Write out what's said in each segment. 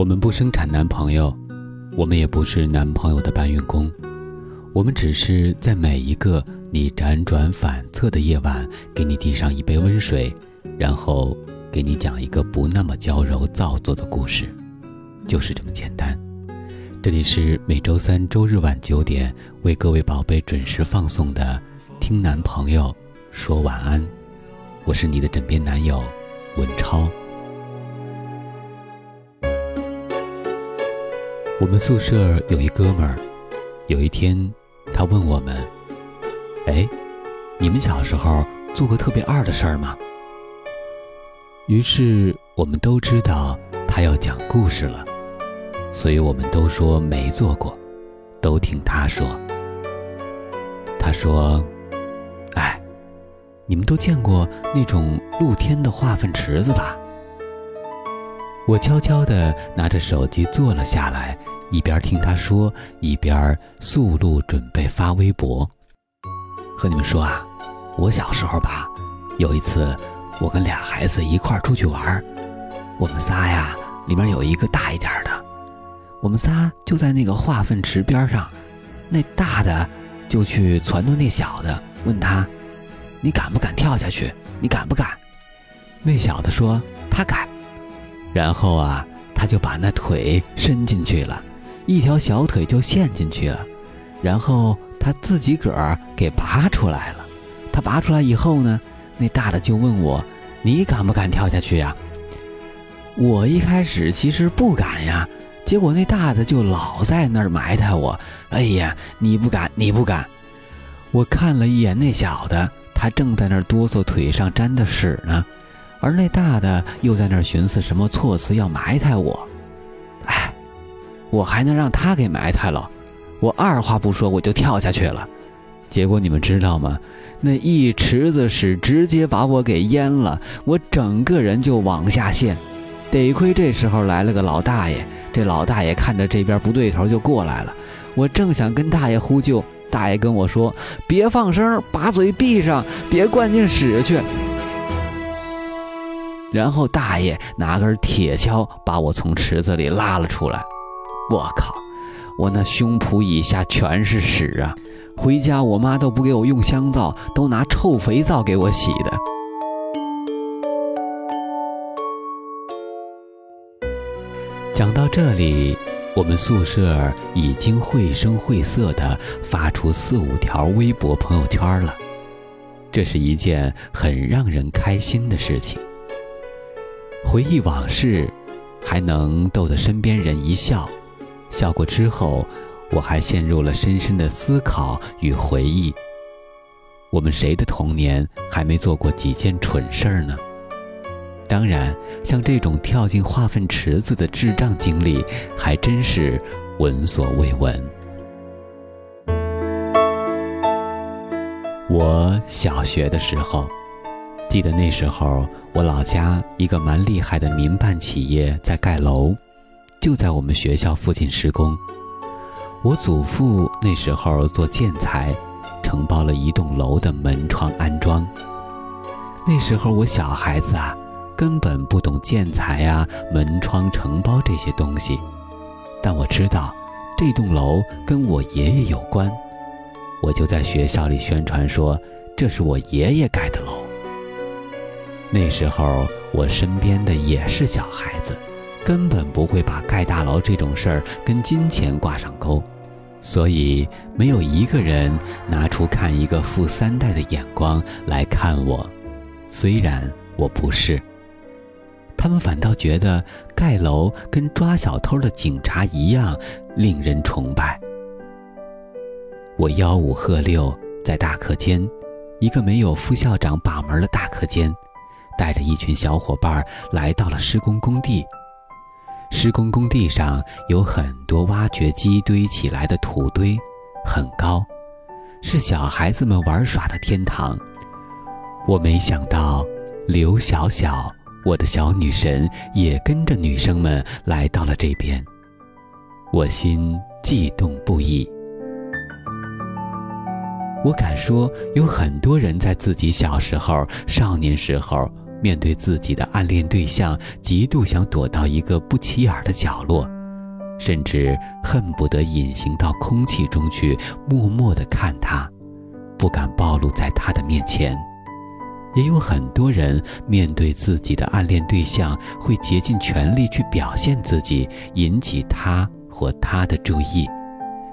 我们不生产男朋友，我们也不是男朋友的搬运工，我们只是在每一个你辗转反侧的夜晚，给你递上一杯温水，然后给你讲一个不那么娇柔造作的故事，就是这么简单。这里是每周三、周日晚九点为各位宝贝准时放送的《听男朋友说晚安》，我是你的枕边男友文超。我们宿舍有一哥们儿，有一天，他问我们：“哎，你们小时候做过特别二的事儿吗？”于是我们都知道他要讲故事了，所以我们都说没做过，都听他说。他说：“哎，你们都见过那种露天的化粪池子吧？”我悄悄地拿着手机坐了下来，一边听他说，一边速录准备发微博。和你们说啊，我小时候吧，有一次我跟俩孩子一块出去玩，我们仨呀，里面有一个大一点的，我们仨就在那个化粪池边上，那大的就去撺掇那小的，问他：“你敢不敢跳下去？你敢不敢？”那小的说：“他敢。”然后啊，他就把那腿伸进去了，一条小腿就陷进去了，然后他自己个儿给拔出来了。他拔出来以后呢，那大的就问我：“你敢不敢跳下去呀？”我一开始其实不敢呀，结果那大的就老在那儿埋汰我：“哎呀，你不敢，你不敢！”我看了一眼那小的，他正在那儿哆嗦，腿上沾的屎呢。而那大的又在那儿寻思什么措辞要埋汰我，哎，我还能让他给埋汰了？我二话不说我就跳下去了，结果你们知道吗？那一池子屎直接把我给淹了，我整个人就往下陷。得亏这时候来了个老大爷，这老大爷看着这边不对头就过来了。我正想跟大爷呼救，大爷跟我说：“别放声，把嘴闭上，别灌进屎去。”然后大爷拿根铁锹把我从池子里拉了出来，我靠，我那胸脯以下全是屎啊！回家我妈都不给我用香皂，都拿臭肥皂给我洗的。讲到这里，我们宿舍已经绘声绘色地发出四五条微博朋友圈了，这是一件很让人开心的事情。回忆往事，还能逗得身边人一笑。笑过之后，我还陷入了深深的思考与回忆。我们谁的童年还没做过几件蠢事儿呢？当然，像这种跳进化粪池子的智障经历，还真是闻所未闻。我小学的时候。记得那时候，我老家一个蛮厉害的民办企业在盖楼，就在我们学校附近施工。我祖父那时候做建材，承包了一栋楼的门窗安装。那时候我小孩子啊，根本不懂建材啊、门窗承包这些东西，但我知道这栋楼跟我爷爷有关，我就在学校里宣传说这是我爷爷盖的楼。那时候我身边的也是小孩子，根本不会把盖大楼这种事儿跟金钱挂上钩，所以没有一个人拿出看一个富三代的眼光来看我。虽然我不是，他们反倒觉得盖楼跟抓小偷的警察一样令人崇拜。我吆五喝六，在大课间，一个没有副校长把门的大课间。带着一群小伙伴来到了施工工地。施工工地上有很多挖掘机堆起来的土堆，很高，是小孩子们玩耍的天堂。我没想到，刘小小，我的小女神，也跟着女生们来到了这边。我心悸动不已。我敢说，有很多人在自己小时候、少年时候。面对自己的暗恋对象，极度想躲到一个不起眼的角落，甚至恨不得隐形到空气中去，默默地看他，不敢暴露在他的面前。也有很多人面对自己的暗恋对象，会竭尽全力去表现自己，引起他或她的注意，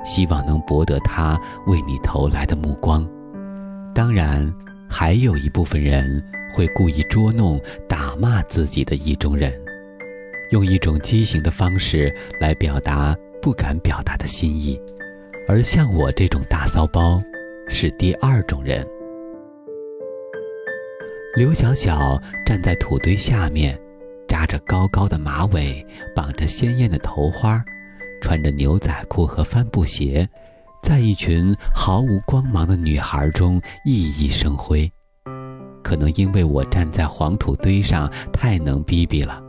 希望能博得他为你投来的目光。当然，还有一部分人会故意捉弄、打骂自己的意中人，用一种畸形的方式来表达不敢表达的心意。而像我这种大骚包，是第二种人。刘小小站在土堆下面，扎着高高的马尾，绑着鲜艳的头花，穿着牛仔裤和帆布鞋，在一群毫无光芒的女孩中熠熠生辉。可能因为我站在黄土堆上太能逼逼了，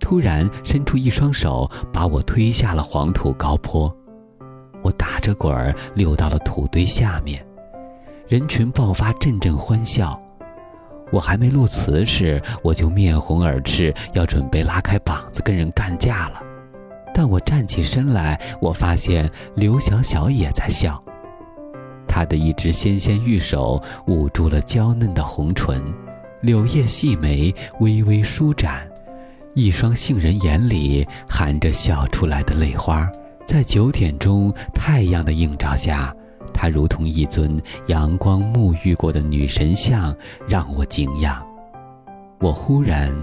突然伸出一双手把我推下了黄土高坡，我打着滚儿溜到了土堆下面，人群爆发阵阵欢笑。我还没落词时，我就面红耳赤，要准备拉开膀子跟人干架了。但我站起身来，我发现刘小小也在笑。她的一只纤纤玉手捂住了娇嫩的红唇，柳叶细眉微微舒展，一双杏仁眼里含着笑出来的泪花，在九点钟太阳的映照下。她如同一尊阳光沐浴过的女神像，让我敬仰。我忽然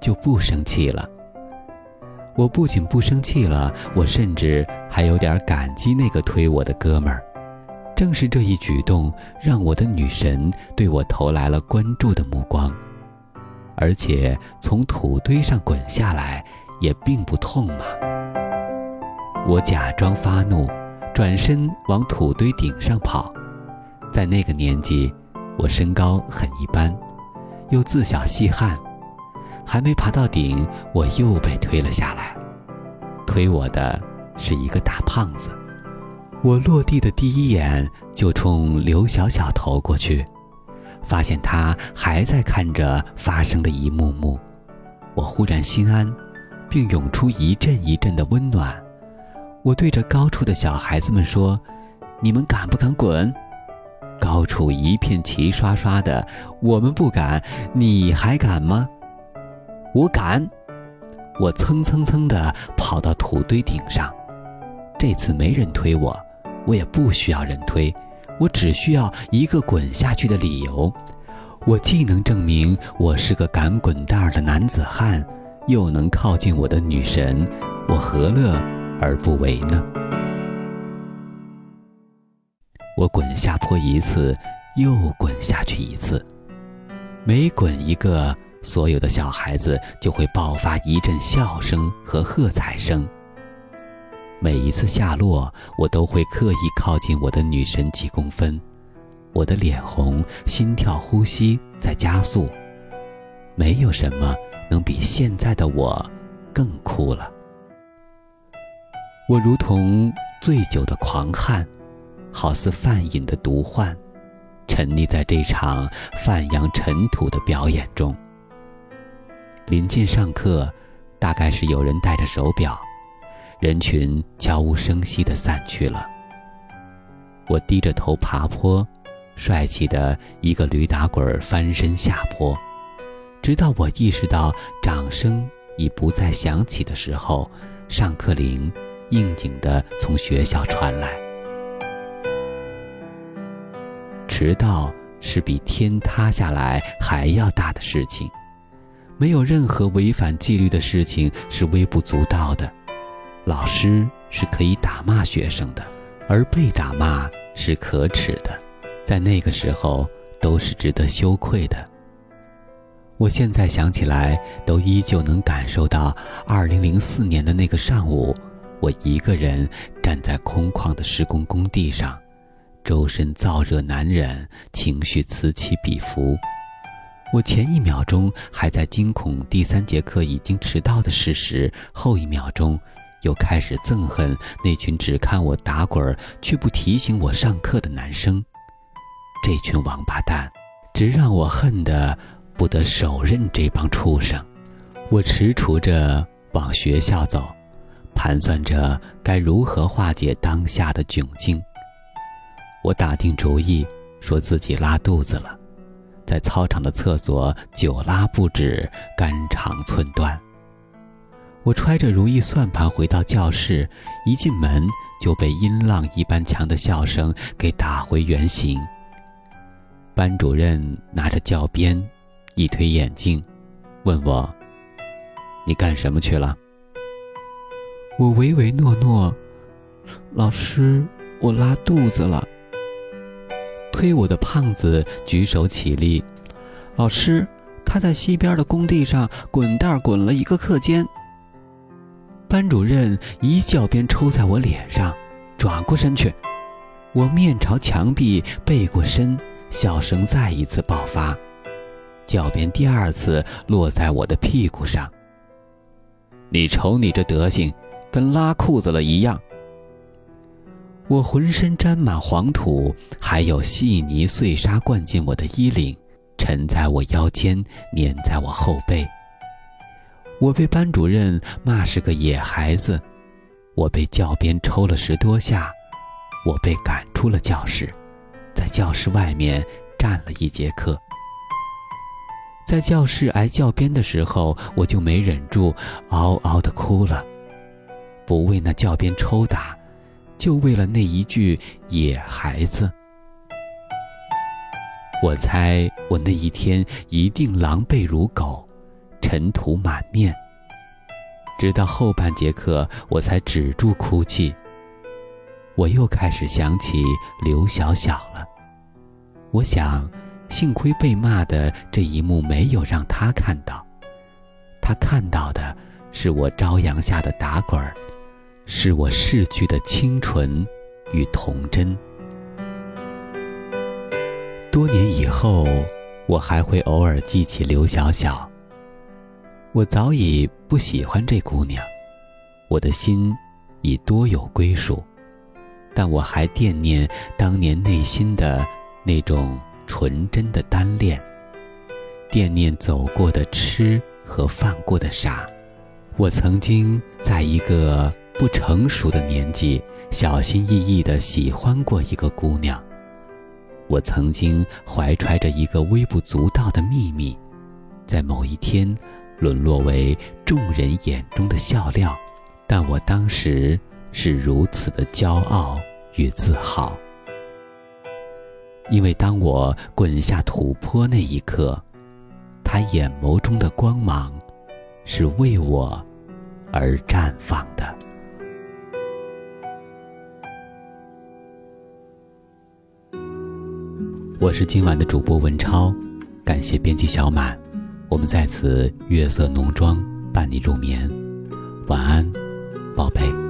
就不生气了。我不仅不生气了，我甚至还有点感激那个推我的哥们儿。正是这一举动，让我的女神对我投来了关注的目光，而且从土堆上滚下来也并不痛嘛。我假装发怒。转身往土堆顶上跑，在那个年纪，我身高很一般，又自小细汉，还没爬到顶，我又被推了下来。推我的是一个大胖子，我落地的第一眼就冲刘小小投过去，发现他还在看着发生的一幕幕，我忽然心安，并涌出一阵一阵的温暖。我对着高处的小孩子们说：“你们敢不敢滚？”高处一片齐刷刷的，我们不敢，你还敢吗？我敢！我蹭蹭蹭的跑到土堆顶上，这次没人推我，我也不需要人推，我只需要一个滚下去的理由。我既能证明我是个敢滚蛋儿的男子汉，又能靠近我的女神，我何乐？而不为呢？我滚下坡一次，又滚下去一次，每滚一个，所有的小孩子就会爆发一阵笑声和喝彩声。每一次下落，我都会刻意靠近我的女神几公分，我的脸红，心跳、呼吸在加速。没有什么能比现在的我更酷了。我如同醉酒的狂汉，好似犯瘾的毒患，沉溺在这场泛扬尘土的表演中。临近上课，大概是有人戴着手表，人群悄无声息地散去了。我低着头爬坡，帅气的一个驴打滚翻身下坡，直到我意识到掌声已不再响起的时候，上课铃。应景的从学校传来，迟到是比天塌下来还要大的事情。没有任何违反纪律的事情是微不足道的。老师是可以打骂学生的，而被打骂是可耻的，在那个时候都是值得羞愧的。我现在想起来，都依旧能感受到二零零四年的那个上午。我一个人站在空旷的施工工地上，周身燥热难忍，情绪此起彼伏。我前一秒钟还在惊恐第三节课已经迟到的事实，后一秒钟又开始憎恨那群只看我打滚却不提醒我上课的男生。这群王八蛋，只让我恨得不得手刃这帮畜生。我踟蹰着往学校走，盘算着该如何化解当下的窘境。我打定主意，说自己拉肚子了，在操场的厕所久拉不止，肝肠寸断。我揣着如意算盘回到教室，一进门就被音浪一般强的笑声给打回原形。班主任拿着教鞭，一推眼镜，问我。你干什么去了？我唯唯诺诺。老师，我拉肚子了。推我的胖子举手起立。老师，他在西边的工地上滚蛋滚了一个课间。班主任一教鞭抽在我脸上，转过身去。我面朝墙壁，背过身，笑声再一次爆发。教鞭第二次落在我的屁股上。你瞅你这德行，跟拉裤子了一样。我浑身沾满黄土，还有细泥碎沙灌进我的衣领，沉在我腰间，粘在我后背。我被班主任骂是个野孩子，我被教鞭抽了十多下，我被赶出了教室，在教室外面站了一节课。在教室挨教鞭的时候，我就没忍住，嗷嗷的哭了。不为那教鞭抽打，就为了那一句“野孩子”。我猜我那一天一定狼狈如狗，尘土满面。直到后半节课，我才止住哭泣。我又开始想起刘小小了。我想。幸亏被骂的这一幕没有让他看到，他看到的是我朝阳下的打滚儿，是我逝去的清纯与童真。多年以后，我还会偶尔记起刘小小。我早已不喜欢这姑娘，我的心已多有归属，但我还惦念当年内心的那种。纯真的单恋，惦念走过的痴和犯过的傻。我曾经在一个不成熟的年纪，小心翼翼地喜欢过一个姑娘。我曾经怀揣着一个微不足道的秘密，在某一天，沦落为众人眼中的笑料。但我当时是如此的骄傲与自豪。因为当我滚下土坡那一刻，他眼眸中的光芒，是为我而绽放的。我是今晚的主播文超，感谢编辑小满，我们在此月色浓妆伴你入眠，晚安，宝贝。